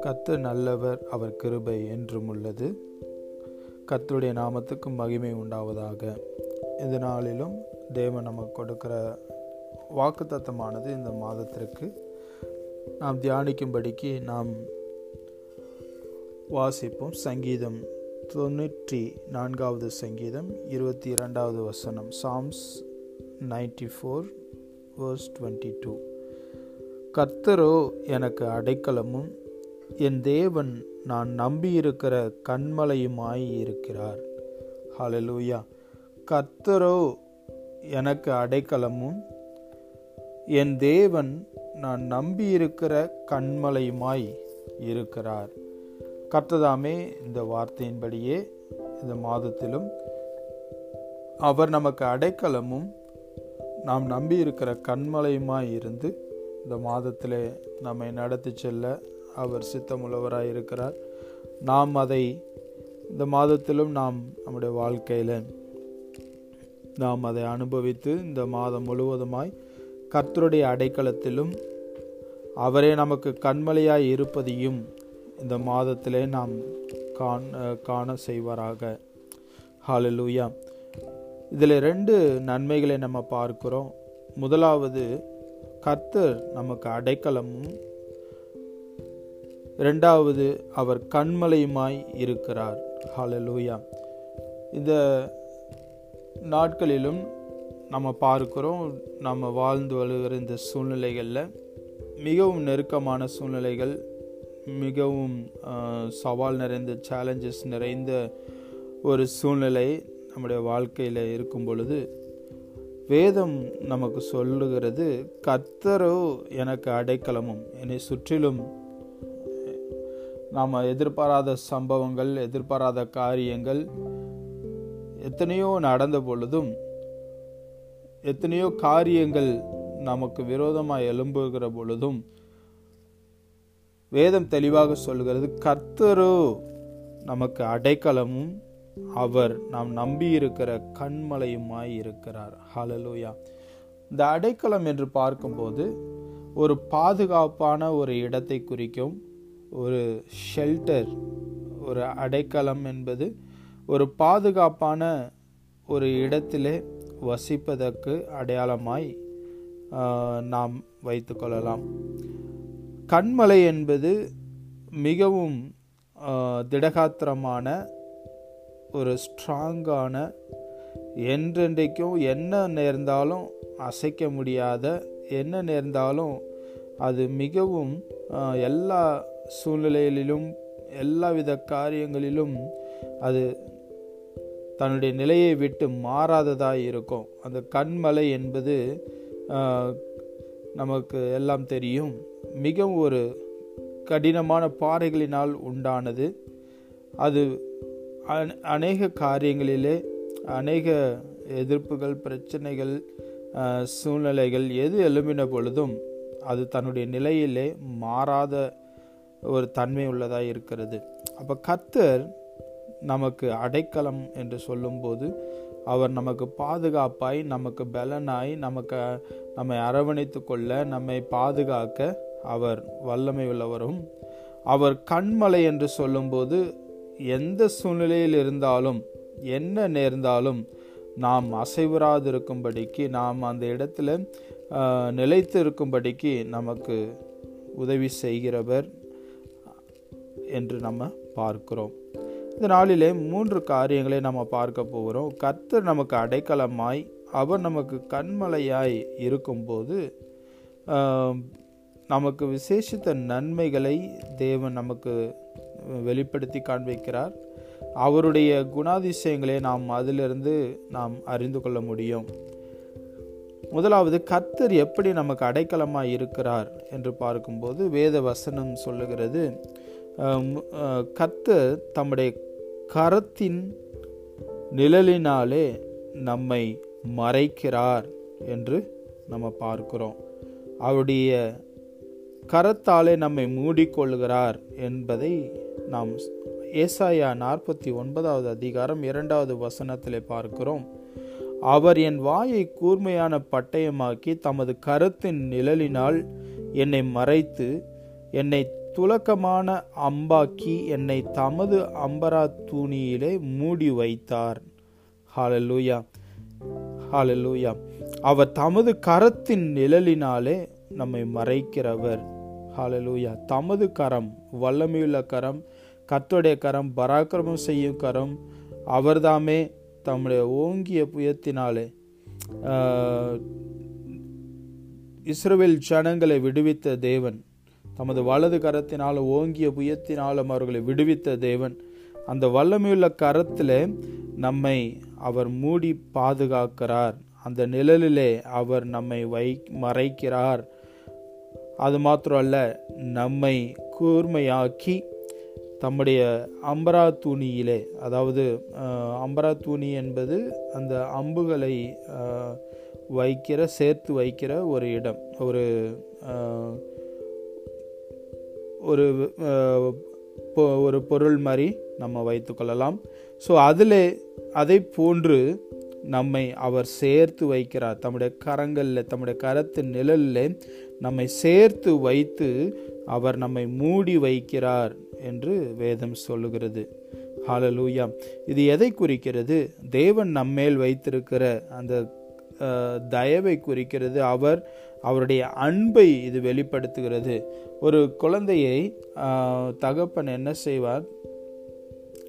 கத்து நல்லவர் அவர் கிருபை என்றும் உள்ளது. கத்துடைய நாமத்துக்கு மகிமை உண்டாவதாக. இந்த நாளிலும் தேவன் நமக்கு கொடுக்கிற வாக்குத்தத்தமானது இந்த மாதத்திற்கு. நாம் தியானிக்கும்படிக்கு நாம் வாசிப்போம் சங்கீதம் தொண்ணூற்றி நான்காவது சங்கீதம் இருபத்தி இரண்டாவது வசனம் Psalms ninety four verse twenty two கர்த்தரோ எனக்கு அடைக்கலமும் என் தேவன் நான் நம்பியிருக்கிற கண்மலையுமாய் இருக்கிறார். ஹலலூயா கர்த்தரோ எனக்கு அடைக்கலமும் என் தேவன் நான் நம்பியிருக்கிற கண்மலையுமாய் இருக்கிறார். கர்த்ததாமே இந்த வார்த்தையின்படியே இந்த மாதத்திலும் அவர் நமக்கு அடைக்கலமும் நாம் நம்பியிருக்கிற கண்மலையுமாய் இருந்து இந்த மாதத்திலே நம்மை நடத்தி செல்ல அவர் சித்தமுள்ளவராய் இருக்கிறார். நாம் அதை இந்த மாதத்திலும் நாம் நம்முடைய வாழ்க்கையில் நாம் அதை அனுபவித்து இந்த மாதம் முழுவதுமாய் கர்த்தருடைய அடைக்கலத்திலும் அவரே நமக்கு கண்மலையாய் இருப்பதையும் இந்த மாதத்திலே நாம் காண காண செய்வாராக. ஹாலலூயா இதில் ரெண்டு நன்மைகளை நம்ம பார்க்கிறோம். முதலாவது கர்த்தர் நமக்கு அடைக்கலமும் ரெண்டாவது அவர் கண்மலையுமாய் இருக்கிறார். ஹாலலூயா இந்த நாட்களிலும் நம்ம பார்க்கிறோம் நம்ம வாழ்ந்து வருகிற இந்த சூழ்நிலைகளில் மிகவும் நெருக்கமான சூழ்நிலைகள் மிகவும் சவால் நிறைந்த சேலஞ்சஸ் நிறைந்த ஒரு சூழ்நிலை நம்முடைய வாழ்க்கையில் இருக்கும் பொழுது வேதம் நமக்கு சொல்லுகிறது கத்தரோ எனக்கு அடைக்கலமும். என்னை சுற்றிலும் நாம் எதிர்பாராத சம்பவங்கள் எதிர்பாராத காரியங்கள் எத்தனையோ நடந்த பொழுதும் எத்தனையோ காரியங்கள் நமக்கு விரோதமாக எழும்புகிற பொழுதும் வேதம் தெளிவாக சொல்கிறது கர்த்தரோ நமக்கு அடைக்கலமும் அவர் நாம் நம்பியிருக்கிற கண்மலையுமாய் இருக்கிறார். ஹலலூயா இந்த அடைக்கலம் என்று பார்க்கும்போது ஒரு பாதுகாப்பான ஒரு இடத்தை குறிக்கும் ஒரு ஷெல்டர் ஒரு அடைக்கலம் என்பது ஒரு பாதுகாப்பான ஒரு இடத்திலே வசிப்பதற்கு அடையாளமாய் நாம் வைத்துக்கொள்ளலாம் கண்மலை என்பது மிகவும் திடகாத்திரமான ஒரு ஸ்ட்ராங்கான என்றென்றைக்கும் என்ன நேர்ந்தாலும் அசைக்க முடியாத என்ன நேர்ந்தாலும் அது மிகவும் எல்லா சூழ்நிலைகளிலும் எல்லாவித காரியங்களிலும் அது தன்னுடைய நிலையை விட்டு மாறாததாக இருக்கும். அந்த கண்மலை என்பது நமக்கு எல்லாம் தெரியும். மிகவும் ஒரு கடினமான பாறைகளினால் உண்டானது. அது அநேக காரியங்களிலே அநேக எதிர்ப்புகள் பிரச்சனைகள் சூழ்நிலைகள் எது எழும்பின பொழுதும் அது தன்னுடைய நிலையிலே மாறாத ஒரு தன்மை உள்ளதாக இருக்கிறது. அப்போ கத்தர் நமக்கு அடைக்கலம் என்று சொல்லும்போது அவர் நமக்கு பாதுகாப்பாய் நமக்கு பலனாய் நமக்கு நம்மை அரவணைத்து கொள்ள நம்மை பாதுகாக்க அவர் வல்லமை உள்ளவரும். அவர் கண்மலை என்று சொல்லும்போது எந்த சூழ்நிலையில் இருந்தாலும் என்ன நேர்ந்தாலும் நாம் அசைவுறாதிருக்கும்படிக்கு நாம் அந்த இடத்துல நிலைத்து இருக்கும்படிக்கு நமக்கு உதவி செய்கிறவர் என்று நம்ம பார்க்கிறோம். இந்த நாளிலே மூன்று காரியங்களை நம்ம பார்க்க போகிறோம். கர்த்தர் நமக்கு அடைக்கலமாய் அவர் நமக்கு கண்மலையாய் இருக்கும்போது நமக்கு விசேஷித்த நன்மைகளை தேவன் நமக்கு வெளிப்படுத்தி காண்பிக்கிறார். அவருடைய குணாதிசயங்களை நாம் அதிலிருந்து நாம் அறிந்து கொள்ள முடியும். முதலாவது கர்த்தர் எப்படி நமக்கு அடைக்கலமாக இருக்கிறார் என்று பார்க்கும்போது வேத வசனம் சொல்லுகிறது கர்த்தர் தம்முடைய கரத்தின் நிழலினாலே நம்மை மறைக்கிறார் என்று நம்ம பார்க்கிறோம். அவருடைய கரத்தாலே நம்மை மூடிக்கொள்கிறார் என்பதை நாம் ஏசாயா நாற்பத்தி ஒன்பதாவது அதிகாரம் இரண்டாவது வசனத்தில் பார்க்கிறோம். அவர் என் வாயை கூர்மையான பட்டயமாக்கி தமது கருத்தின் நிழலினால் என்னை மறைத்து என்னை துலக்கமான அம்பாக்கி என்னை தமது அம்பரா தூணியிலே மூடி வைத்தார். ஹாலலூயா ஹாலலூயா அவர் தமது கரத்தின் நிழலினாலே நம்மை மறைக்கிறவர். ஹாலலூயா தமது கரம் வல்லமையுள்ள கரம் கத்தோடைய கரம் பராக்கிரமம் செய்யும் கரம் அவர்தாமே தம்முடைய ஓங்கிய புயத்தினாலே. ஆஹ், ஜனங்களை விடுவித்த தேவன் தமது வலது கரத்தினால் ஓங்கிய புயத்தினாலும் அவர்களை விடுவித்த தேவன். அந்த வல்லமையுள்ள கரத்தில் நம்மை அவர் மூடி பாதுகாக்கிறார். அந்த நிழலிலே அவர் நம்மை வை மறைக்கிறார். அது மாத்திரம் அல்ல நம்மை கூர்மையாக்கி தம்முடைய அம்பரா தூணியிலே அதாவது அம்பரா தூணி என்பது அந்த அம்புகளை வைக்கிற சேர்த்து வைக்கிற ஒரு இடம். ஒரு ஒரு பொ- ஒரு பொருள் மாதிரி நம்ம வைத்துக்கொள்ளலாம் ஸோ அதில் அதை போன்று நம்மை அவர் சேர்த்து வைக்கிறார். தம்முடைய கரங்களில் தம்முடைய கரத்து நிழலில் நம்மை சேர்த்து வைத்து அவர் நம்மை மூடி வைக்கிறார் என்று வேதம் சொல்லுகிறது. ஹாலலூயா இது எதை குறிக்கிறது? தேவன் நம்மேல் வைத்திருக்கிற அந்த தயவை குறிக்கிறது. அவர் அவருடைய அன்பை இது வெளிப்படுத்துகிறது. ஒரு குழந்தையை தகப்பன் என்ன செய்வார்?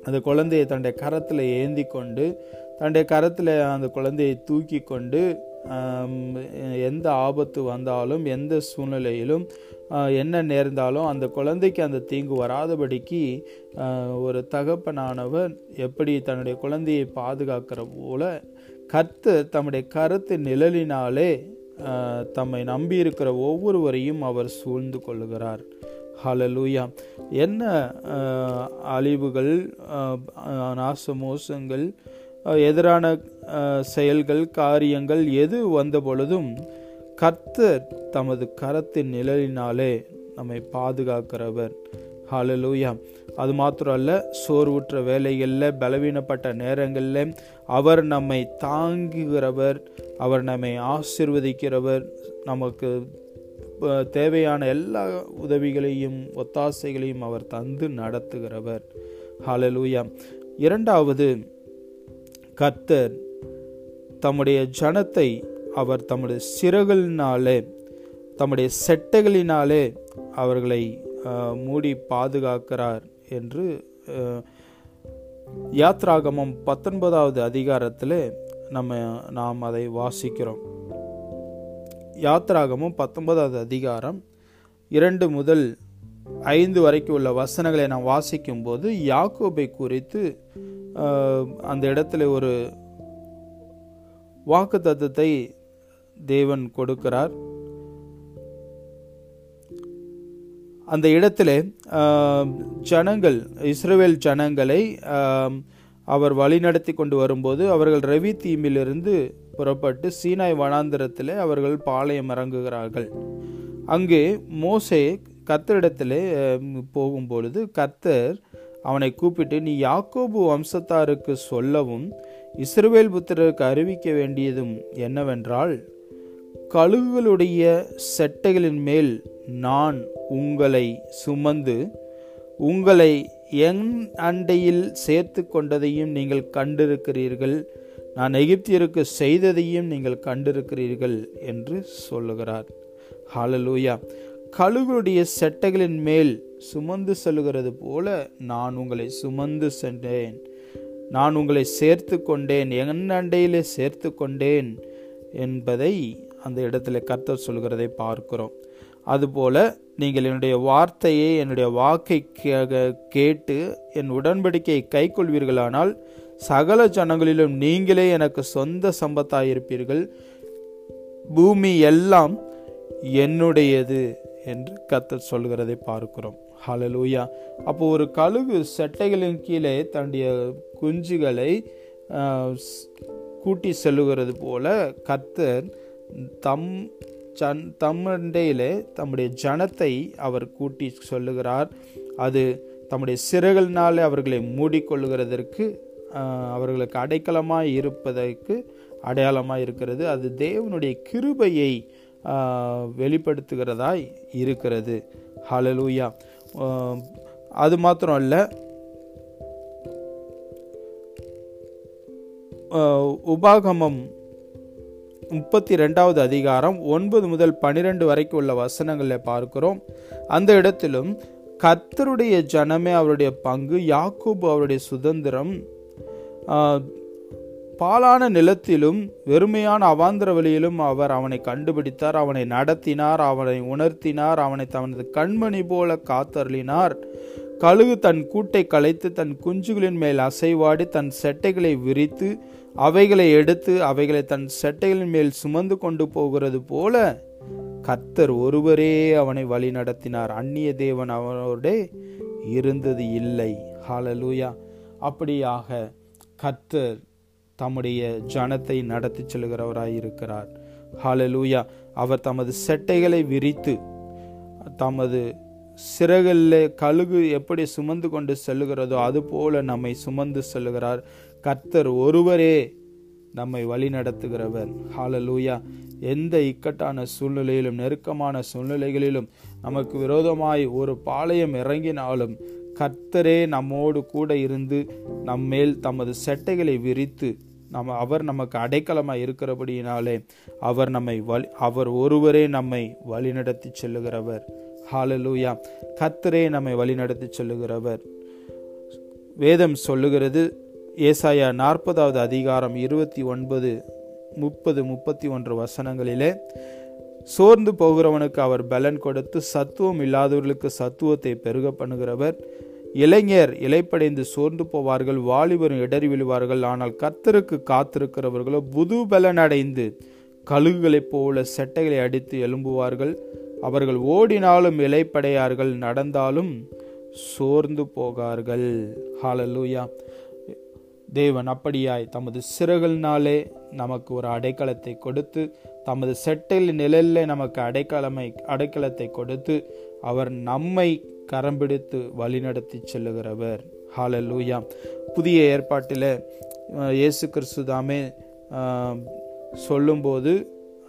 அந்த குழந்தையை தன்னுடைய கரத்தில் ஏந்தி கொண்டு தன்னுடைய கரத்தில் அந்த குழந்தையை தூக்கி கொண்டு எந்த ஆபத்து வந்தாலும் எந்த சூழ்நிலையிலும் என்ன நேர்ந்தாலும் அந்த குழந்தைக்கு அந்த தீங்கு வராதபடிக்கு ஒரு தகப்பனானவர் எப்படி தன்னுடைய குழந்தையை பாதுகாக்கிற போல கர்த்தர் தம்முடைய கருத்து நிழலினாலே தம்மை நம்பியிருக்கிற ஒவ்வொருவரையும் அவர் சூழ்ந்து கொள்ளுகிறார். ஹலலூயா என்ன அழிவுகள் நாசமோசங்கள் எதிரான செயல்கள் காரியங்கள் எது வந்த பொழுதும் கர்த்தர் தமது கரத்தின் நிழலினாலே நம்மை பாதுகாக்கிறவர். ஹalleluya அது மாத்திரம் அல்ல சோர்வுற்ற வேலைகளில் பலவீனப்பட்ட நேரங்களில் அவர் நம்மை தாங்குகிறவர் அவர் நம்மை ஆசிர்வதிக்கிறவர். நமக்கு தேவையான எல்லா உதவிகளையும் ஒத்தாசைகளையும் அவர் தந்து நடத்துகிறவர். ஹalleluya இரண்டாவது கர்த்தர் தம்முடைய ஜனத்தை அவர் தம்முடைய சிறகுகளினாலே தம்முடைய செட்டைகளினாலே அவர்களை மூடி பாதுகாக்கிறார் என்று யாத்ராகமம் பத்தொன்பதாவது அதிகாரத்தில் நம்ம நாம் அதை வாசிக்கிறோம். யாத்ராகமும் பத்தொன்பதாவது அதிகாரம் இரண்டு முதல் ஐந்து வரைக்கும் உள்ள வசனங்களை நாம் வாசிக்கும் போது யாக்கோபை குறித்து அந்த இடத்துல ஒரு வாக்கு தத்துவத்தை தேவன் கொடுக்கிறார். அந்த இடத்துல ஜனங்கள் இஸ்ரேல் ஜனங்களை அவர் வழிநடத்தி கொண்டு வரும்போது அவர்கள் ரவி தீமிலிருந்து புறப்பட்டு சீனாய் வனாந்திரத்தில் அவர்கள் பாளையம் இறங்குகிறார்கள். அங்கே மோசே கத்தரிடத்தில் போகும்பொழுது கத்தர் அவனை கூப்பிட்டு நீ யாக்கோபு வம்சத்தாருக்கு சொல்லவும் இஸ்ரவேல் புத்திரருக்கு அறிவிக்க வேண்டியதும் என்னவென்றால் கழுகுகளுடைய செட்டைகளின் மேல் நான் உங்களை சுமந்து உங்களை என் அண்டையில் சேர்த்து கொண்டதையும் நீங்கள் கண்டிருக்கிறீர்கள். நான் எகிப்தியருக்கு செய்ததையும் நீங்கள் கண்டிருக்கிறீர்கள் என்று சொல்லுகிறார். ஹாலலூயா கழுகுடைய செட்டைகளின் மேல் சுமந்து செல்கிறது போல நான் உங்களை சுமந்து சென்றேன். நான் உங்களை சேர்த்து கொண்டேன். என் அண்டையிலே சேர்த்து கொண்டேன் என்பதை அந்த இடத்துல கர்த்தர் சொல்கிறதை பார்க்கிறோம். அதுபோல நீங்கள் என்னுடைய வார்த்தையை என்னுடைய வாக்கை கேட்டு என் உடன்படிக்கையை கைக்கொள்வீர்களானால் சகல ஜனங்களிலும் நீங்களே எனக்கு சொந்த சம்பத்தாயிருப்பீர்கள். பூமி எல்லாம் என்னுடையது என்று கர்த்தர் சொல்கிறதை பார்க்கிறோம். ஹலலூயா அப்போது ஒரு கழுகு செட்டைகளின் கீழே தன்னுடைய குஞ்சுகளை கூட்டி செல்லுகிறது போல கர்த்தர் தம் ஜன் தம்மண்டையிலே தம்முடைய ஜனத்தை அவர் கூட்டி சொல்லுகிறார். அது தம்முடைய சிறகுகளினாலே அவர்களை மூடிக்கொள்ளுகிறதற்கு அவர்களுக்கு அடைக்கலமாக இருப்பதற்கு அடையாளமாக இருக்கிறது. அது தேவனுடைய கிருபையை வெளிப்படுத்துகிறதாய் இருக்கிறது. ஹலலூயா அது மாத்திரம் இல்லை உபாகமம் முப்பத்தி ரெண்டாவது அதிகாரம் ஒன்பது முதல் பனிரெண்டு வரைக்கும் உள்ள வசனங்களில் பார்க்கிறோம். அந்த இடத்திலும் கர்த்தருடைய ஜனமே அவருடைய பங்கு யாக்கோபு அவருடைய சுதந்திரம் பாலான நிலத்திலும் வெறுமையான அவாந்திர வழியிலும் அவர் அவனை கண்டுபிடித்தார் அவனை நடத்தினார் அவனை உணர்த்தினார் அவனை தனது கண்மணி போல காத்தருளினார். கழுகு தன் கூட்டை கலைத்து தன் குஞ்சுகளின் மேல் அசைவாடி தன் செட்டைகளை விரித்து அவைகளை எடுத்து அவைகளை தன் செட்டைகளின் மேல் சுமந்து கொண்டு போகிறது போல கத்தர் ஒருவரே அவனை வழி நடத்தினார். அந்நிய தேவன் அவனோட இருந்தது இல்லை. ஹாலலூயா அப்படியாக கத்தர் தம்முடைய ஜனத்தை நடத்தி செல்கிறவராய் இருக்கிறார். ஹாலலூயா அவர் தமது செட்டைகளை விரித்து தமது சிறகிலே கழுகு எப்படி சுமந்து கொண்டு செல்லுகிறதோ அதுபோல நம்மை சுமந்து செல்லுகிறார். கர்த்தர் ஒருவரே நம்மை வழி நடத்துகிறவர். ஹாலலூயா எந்த இக்கட்டான சூழ்நிலையிலும் நெருக்கமான சூழ்நிலைகளிலும் நமக்கு விரோதமாய் ஒரு பாளையம் இறங்கினாலும் கர்த்தரே நம்மோடு கூட இருந்து நம்மேல் தமது செட்டைகளை விரித்து நம்ம அவர் நமக்கு அடைக்கலமாக இருக்கிறபடியினாலே அவர் நம்மை வழி அவர் ஒருவரே நம்மை வழிநடத்தி செல்லுகிறவர். ஹாலலூயா கத்தரே நம்மை வழிநடத்தி செல்லுகிறவர். வேதம் சொல்லுகிறது ஏசாயா நாற்பதாவது அதிகாரம் இருபத்தி ஒன்பது முப்பது முப்பத்தி ஒன்று வசனங்களிலே சோர்ந்து போகிறவனுக்கு அவர் பலன் கொடுத்து சத்துவம் இல்லாதவர்களுக்கு சத்துவத்தை பெருக பண்ணுகிறவர். இளைஞர் இலைப்படைந்து சோர்ந்து போவார்கள் வாலிபரும் இடறி விழுவார்கள். ஆனால் கர்த்தருக்கு காத்திருக்கிறவர்களோ புது பலன் கழுகுகளைப் போல செட்டைகளை அடித்து எழும்புவார்கள். அவர்கள் ஓடினாலும் இலைப்படையார்கள் நடந்தாலும் சோர்ந்து போகார்கள். ஹாலலூயா தேவன் அப்படியாய் தமது சிறகுகளினாலே நமக்கு ஒரு அடைக்கலத்தை கொடுத்து தமது செட்டையில் நிழலில் நமக்கு அடைக்கலமை அடைக்கலத்தை கொடுத்து அவர் நம்மை கரம் பிடித்து வழிநடத்தி செல்லுகிறவர். ஹalleluya புதிய ஏற்பாட்டில் இயேசு கிறிஸ்து தாமே சொல்லும்போது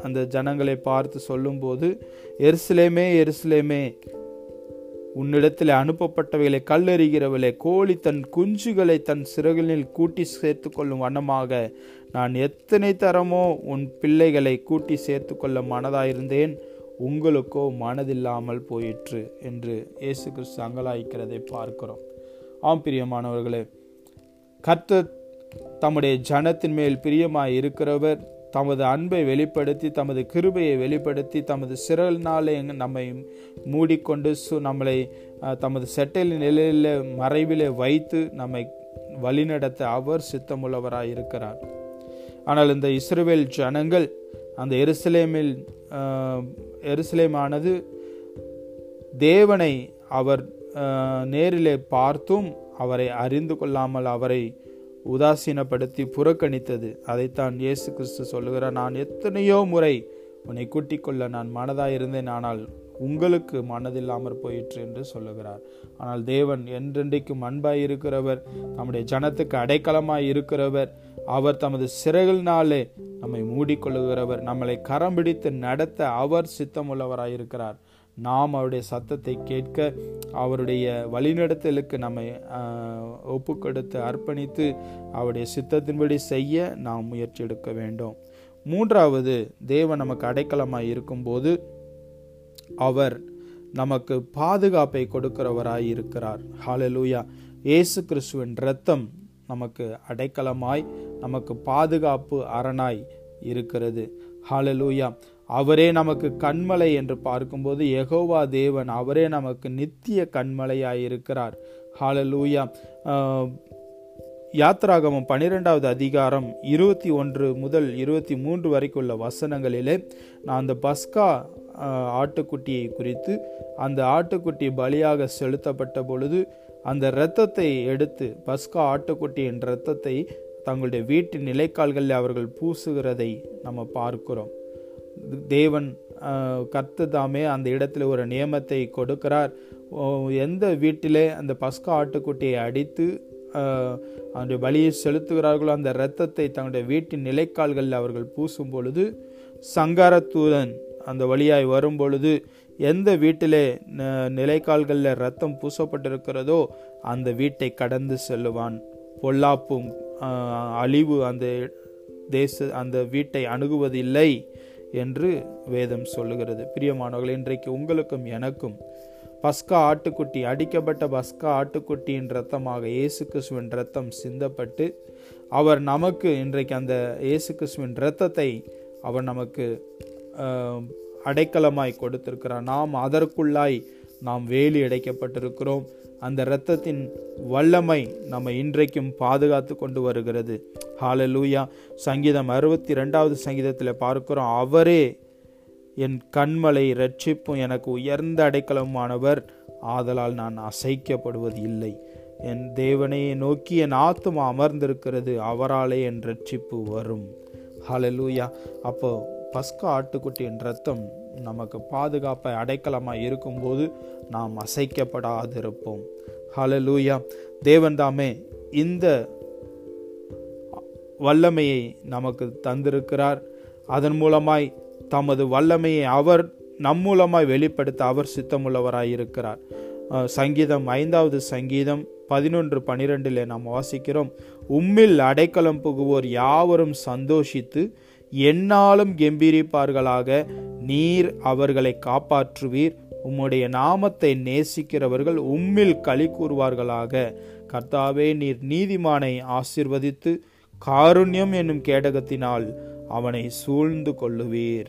அந்த ஜனங்களை பார்த்து சொல்லும்போது எருசலேமே எருசலேமே உன்னிடத்தில் அனுப்பப்பட்டவைகளை கல்லெறிகிறவளே கோழி தன் குஞ்சுகளை தன் சிறகுகளில் கூட்டி சேர்த்து கொள்ளும் வண்ணமாக நான் எத்தனை தரமோ உன் பிள்ளைகளை கூட்டி சேர்த்து கொள்ள மனதாயிருந்தேன். உங்களுக்கோ மனதில்லாமல் போயிற்று என்று இயேசு கிறிஸ்து அங்கலாய்க்கிறதை பார்க்கிறோம். ஆம் பிரியமானவர்களே கர்த்த தம்முடைய ஜனத்தின் மேல் பிரியமாய் இருக்கிறவர் தமது அன்பை வெளிப்படுத்தி தமது கிருபையை வெளிப்படுத்தி தமது சிறல்னாலே நம்மை மூடிக்கொண்டு சு நம்மளை தமது செட்டையில் நிலையில் மறைவிலே வைத்து நம்மை வழிநடத்த அவர் சித்தமுள்ளவராய் இருக்கிறார் ஆனால் இந்த இஸ்ரேல் ஜனங்கள் அந்த எருசலேமில் எருசலேமானது தேவனை அவர் நேரிலே பார்த்தும் அவரை அறிந்து கொள்ளாமல் அவரை உதாசீனப்படுத்தி புறக்கணித்தது. அதைத்தான் இயேசு கிறிஸ்து சொல்லுகிறார் நான் எத்தனையோ முறை உன்னை கூட்டிக் கொள்ள நான் மனதாயிருந்தேன் ஆனால் உங்களுக்கு மனதில்லாமற் போயிற்று என்று சொல்லுகிறார். ஆனால் தேவன் என்றென்றைக்கும் அன்பாய் இருக்கிறவர் நம்முடைய ஜனத்துக்கு அடைக்கலமாய் இருக்கிறவர். அவர் தமது சிறகுனாலே நம்மை மூடிக்கொள்ளுகிறவர் நம்மளை கரம் பிடித்து நடத்த அவர் சித்தமுள்ளவராய் இருக்கிறார் நாம் அவருடைய சத்தத்தை கேட்க அவருடைய வழிநடத்தலுக்கு நம்மை ஒப்பு கொடுத்து அர்ப்பணித்து அவருடைய சித்தத்தின்படி செய்ய நாம் முயற்சி எடுக்க வேண்டும். மூன்றாவது தேவன் நமக்கு அடைக்கலமாக இருக்கும்போது அவர் நமக்கு பாதுகாப்பை கொடுக்கிறவராய் இருக்கிறார் ஹாலலூயா இயேசு கிறிஸ்துவின் இரத்தம் நமக்கு அடைக்கலமாய் நமக்கு பாதுகாப்பு அரணாய் இருக்கிறது. ஹாலலூயா அவரே நமக்கு கண்மலை என்று பார்க்கும்போது எகோவா தேவன் அவரே நமக்கு நித்திய கண்மலையாய் இருக்கிறார். ஹாலலூயா யாத்ராகமம் பன்னிரெண்டாவது அதிகாரம் இருபத்தி ஒன்று முதல் இருபத்தி மூன்று வரைக்குள்ள வசனங்களிலே நான் அந்த பஸ்கா ஆட்டுக்குட்டியை குறித்து அந்த ஆட்டுக்குட்டி பலியாக செலுத்தப்பட்ட பொழுது அந்த இரத்தத்தை எடுத்து பஸ்கா ஆட்டுக்குட்டியின் இரத்தத்தை தங்களுடைய வீட்டு நிலைக்கால்களில் அவர்கள் பூசுகிறதை நம்ம பார்க்கிறோம். தேவன் கத்து தாமே அந்த இடத்துல ஒரு நியமத்தை கொடுக்கிறார். எந்த வீட்டிலே அந்த பஸ்கா ஆட்டுக்குட்டியை அடித்து அவருடைய பலியை செலுத்துகிறார்களோ அந்த இரத்தத்தை தங்களுடைய வீட்டின் நிலைக்கால்களில் அவர்கள் பூசும் பொழுது சங்காரத்தூதன் அந்த வழியாய் வரும் பொழுது எந்த வீட்டிலே நிலைக்கால்களில் ரத்தம் பூசப்பட்டிருக்கிறதோ அந்த வீட்டை கடந்து செல்லுவான். பொல்லாப்பும் அழிவு அந்த தேச அந்த வீட்டை அணுகுவதில்லை என்று வேதம் சொல்லுகிறது. பிரியமானவர்கள் இன்றைக்கு உங்களுக்கும் எனக்கும் பஸ்கா ஆட்டுக்குட்டி அடிக்கப்பட்ட பஸ்கா ஆட்டுக்குட்டியின் ரத்தமாக இயேசு கிறிஸ்துவின் ரத்தம் சிந்தப்பட்டு அவர் நமக்கு இன்றைக்கு அந்த இயேசு கிறிஸ்துவின் ரத்தத்தை அவர் நமக்கு அடைக்கலமாய் கொடுத்திருக்கிறார். நாம் அதற்குள்ளாய் நாம் வேலி அடைக்கப்பட்டிருக்கிறோம். அந்த இரத்தத்தின் வல்லமை நம்ம இன்றைக்கும் பாதுகாத்து கொண்டு வருகிறது. ஹாலலூயா சங்கீதம் அறுபத்தி ரெண்டாவது சங்கீதத்தில் பார்க்கிறோம். அவரே என் கண்மலை ரட்சிப்பும் எனக்கு உயர்ந்த அடைக்கலமானவர். ஆதலால் நான் அசைக்கப்படுவது இல்லை. என் தேவனையை நோக்கி என் ஆத்துமா அமர்ந்திருக்கிறது. அவராலே என் ரட்சிப்பு வரும். ஹலலூயா அப்போ பஸ்கா ஆட்டுக்குட்டியின் ரத்தம் நமக்கு பாதுகாப்பை அடைக்கலமாக இருக்கும்போது நாம் அசைக்கப்படாதிருப்போம். ஹலோ தேவன் தாமே இந்த வல்லமையை நமக்கு தந்திருக்கிறார். அதன் மூலமாய் தமது வல்லமையை அவர் நம் மூலமாய் வெளிப்படுத்த அவர் சித்தமுள்ளவராய் இருக்கிறார். சங்கீதம் ஐந்தாவது சங்கீதம் பதினொன்று பனிரெண்டில் நாம் வாசிக்கிறோம். உம்மில் அடைக்கலம் புகுவோர் யாவரும் சந்தோஷித்து எண்ணாலும் கெம்பீரிப்பார்களாக நீர் அவர்களை காப்பாற்றுவீர். உம்முடைய நாமத்தை நேசிக்கிறவர்கள் உம்மில் களி கூறுவார்களாக. கர்த்தாவே நீர் நீதிமானை ஆசிர்வதித்து காருண்யம் என்னும் கேடகத்தினால் அவனை சூழ்ந்து கொள்ளுவீர்.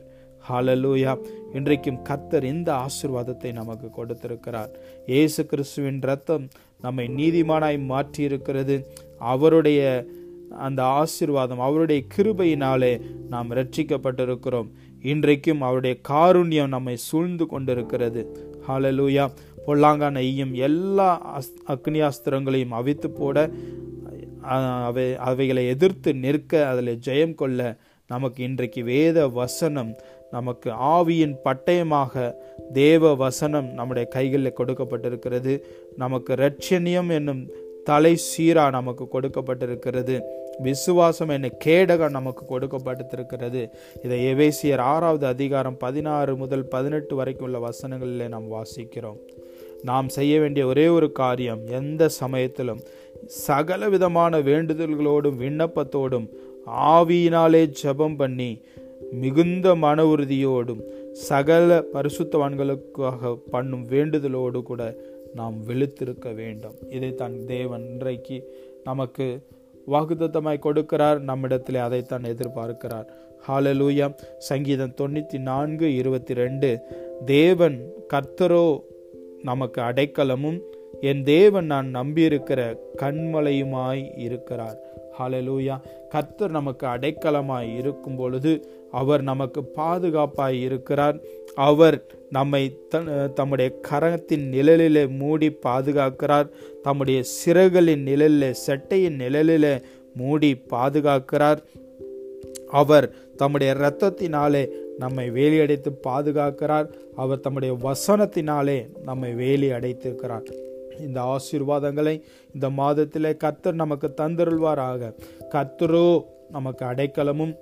ஹலலூயா இன்றைக்கும் கர்த்தர் இந்த ஆசிர்வாதத்தை நமக்கு கொடுத்திருக்கிறார். இயேசு கிறிஸ்துவின் ரத்தம் நம்மை நீதிமானாய் மாற்றி இருக்கிறது அவருடைய அந்த ஆசிர்வாதம் அவருடைய கிருபையினாலே நாம் ரட்சிக்கப்பட்டிருக்கிறோம் இன்றைக்கும் அவருடைய காருண்யம் நம்மை சூழ்ந்து கொண்டிருக்கிறது. ஹாலலூயா பொல்லாங்கான ஈயும் எல்லா அஸ் அக்னியாஸ்திரங்களையும் அவித்து போட அவை அவைகளை எதிர்த்து நிற்க அதில் ஜெயம் கொள்ள நமக்கு இன்றைக்கு வேத வசனம் நமக்கு ஆவியின் பட்டயமாக தேவ வசனம் நம்முடைய கைகளில் கொடுக்கப்பட்டிருக்கிறது. நமக்கு ரட்சணியம் என்னும் தலை சீரா நமக்கு கொடுக்கப்பட்டிருக்கிறது. விசுவாசம் என்ன கேடகம் நமக்கு கொடுக்கப்பட்டிருக்கிறது. இதை எவேசியர் ஆறாவது அதிகாரம் பதினாறு முதல் பதினெட்டு வரைக்கும் உள்ள வசனங்களிலே நாம் வாசிக்கிறோம். நாம் செய்ய வேண்டிய ஒரே ஒரு காரியம் எந்த சமயத்திலும் சகல விதமான வேண்டுதல்களோடும் விண்ணப்பத்தோடும் ஆவியினாலே ஜெபம் பண்ணி மிகுந்த மன உறுதியோடும் சகல பரிசுத்தவான்களுக்காக பண்ணும் வேண்டுதலோடு கூட நாம் விழித்திருக்க வேண்டும். இதைத்தான் தேவன் இன்றைக்கு நமக்கு வாக்குதத்தமாய் கொடுக்கிறார். நம்மிடத்தில் அதைத்தான் எதிர்பார்க்கிறார். ஹாலலூயா சங்கீதம் தொண்ணூற்றி நான்கு இருபத்தி ரெண்டு தேவன் கர்த்தரோ நமக்கு அடைக்கலமும் என் தேவன் நான் நம்பியிருக்கிற கண்மலையுமாய் இருக்கிறார். ஹலலூயா கர்த்தர் நமக்கு அடைக்கலமாய் இருக்கும் பொழுது அவர் நமக்கு பாதுகாப்பாய் இருக்கிறார். அவர் நம்மை தம்முடைய கரத்தின் நிழலிலே மூடி பாதுகாக்கிறார். தம்முடைய சிறகுகளின் நிழலிலே செட்டையின் நிழலிலே மூடி பாதுகாக்கிறார். அவர் தம்முடைய இரத்தத்தினாலே நம்மை வேலி அடைத்து பாதுகாக்கிறார். அவர் தம்முடைய வசனத்தினாலே நம்மை வேலி அடைத்திருக்கிறார் இந்த ஆசீர்வாதங்களை இந்த மாதத்திலே கர்த்தர் நமக்கு தந்தருள்வாராக. கர்த்தரோ நமக்கு அடைக்கலமும்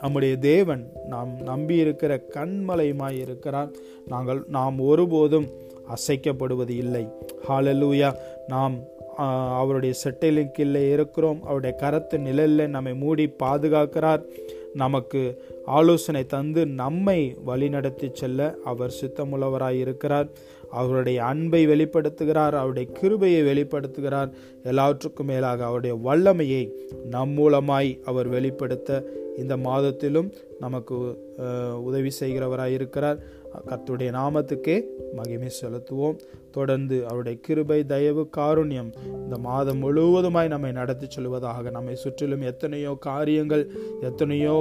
நம்முடைய தேவன் நாம் நம்பியிருக்கிற கண்மலையுமாய் இருக்கிறார். நாங்கள் நாம் ஒருபோதும் அசைக்கப்படுவது இல்லை. ஹாலலூயா நாம் அவருடைய செட்டையின் இருக்கிறோம். அவருடைய கரத்து நிழலில் நம்மை மூடி பாதுகாக்கிறார். நமக்கு ஆலோசனை தந்து நம்மை வழிநடத்தி செல்ல அவர் சித்தமுள்ளவராய் இருக்கிறார். அவருடைய அன்பை வெளிப்படுத்துகிறார் அவருடைய கிருபையை வெளிப்படுத்துகிறார். எல்லாவற்றுக்கும் மேலாக அவருடைய வல்லமையை நம் மூலமாய் அவர் வெளிப்படுத்த இந்த மாதத்திலும் நமக்கு உதவி செய்கிறவராக இருக்கிறார் கத்துடைய நாமத்துக்கே மகிமை செலுத்துவோம். தொடர்ந்து அவருடைய கிருபை தயவு காருண்யம் இந்த மாதம் முழுவதுமாய் நம்மை நடத்தி செல்வதாக நம்மை சுற்றிலும் எத்தனையோ காரியங்கள் எத்தனையோ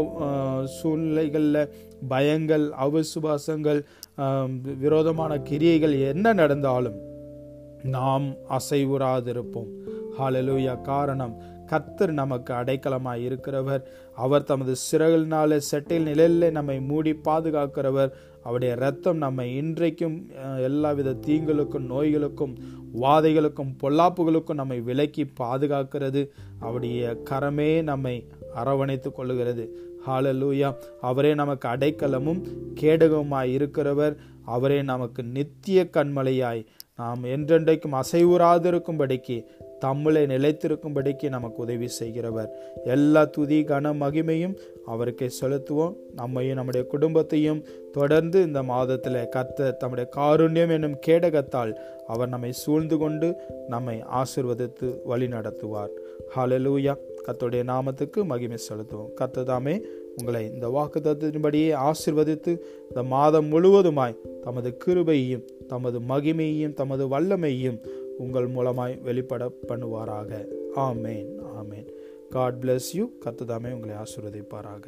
சூழ்நிலைகளில் பயங்கள் அவிசுவாசங்கள் விரோதமான கிரியைகள் என்ன நடந்தாலும் நாம் அசைவுறாதிருப்போம். ஹாலலூயா காரணம் கத்தர் நமக்கு அடைக்கலமாய் இருக்கிறவர். அவர் தமது சிறகுகளினாலே செட்டில் நிழலில் நம்மை மூடி பாதுகாக்கிறவர். அவருடைய ரத்தம் நம்ம இன்றைக்கும் எல்லாவித தீங்களுக்கும் நோய்களுக்கும் வாதைகளுக்கும் பொல்லாப்புகளுக்கும் நம்மை விலக்கி பாதுகாக்கிறது. அவருடைய கரமே நம்மை அரவணைத்துக் கொள்ளுகிறது. ஹாலலூயா அவரே நமக்கு அடைக்கலமும் கேடகமாய் இருக்கிறவர். அவரே நமக்கு நித்திய கண்மலையாய். நாம் என்றென்றைக்கும் அசைவுறாதிருக்கும்படிக்கு தம்மிலே நிலைத்திருக்கும்படிக்கு நமக்கு உதவி செய்கிறவர். எல்லா துதி கன மகிமையும் அவருக்கே செலுத்துவோம். நம்மையும் நம்முடைய குடும்பத்தையும் தொடர்ந்து இந்த மாதத்தில் கத்த தம்முடைய காருண்யம் என்னும் கேடகத்தால் அவர் நம்மை சூழ்ந்து கொண்டு நம்மை ஆசிர்வதித்து வழி நடத்துவார். ஹலலூயா கத்துடைய நாமத்துக்கு மகிமை செலுத்துவோம். கத்ததாமே உங்களை இந்த வாக்குத்தத்தின்படியே ஆசிர்வதித்து இந்த மாதம் முழுவதுமாய் தமது கிருபையையும் தமது மகிமையையும் தமது வல்லமையையும் உங்கள் மூலமாய் வெளிப்பட பண்ணுவாராக ஆமேன். ஆமேன் காட் பிளஸ் யூ கத்துதாமே உங்களை ஆசிர்வதிப்பாராக.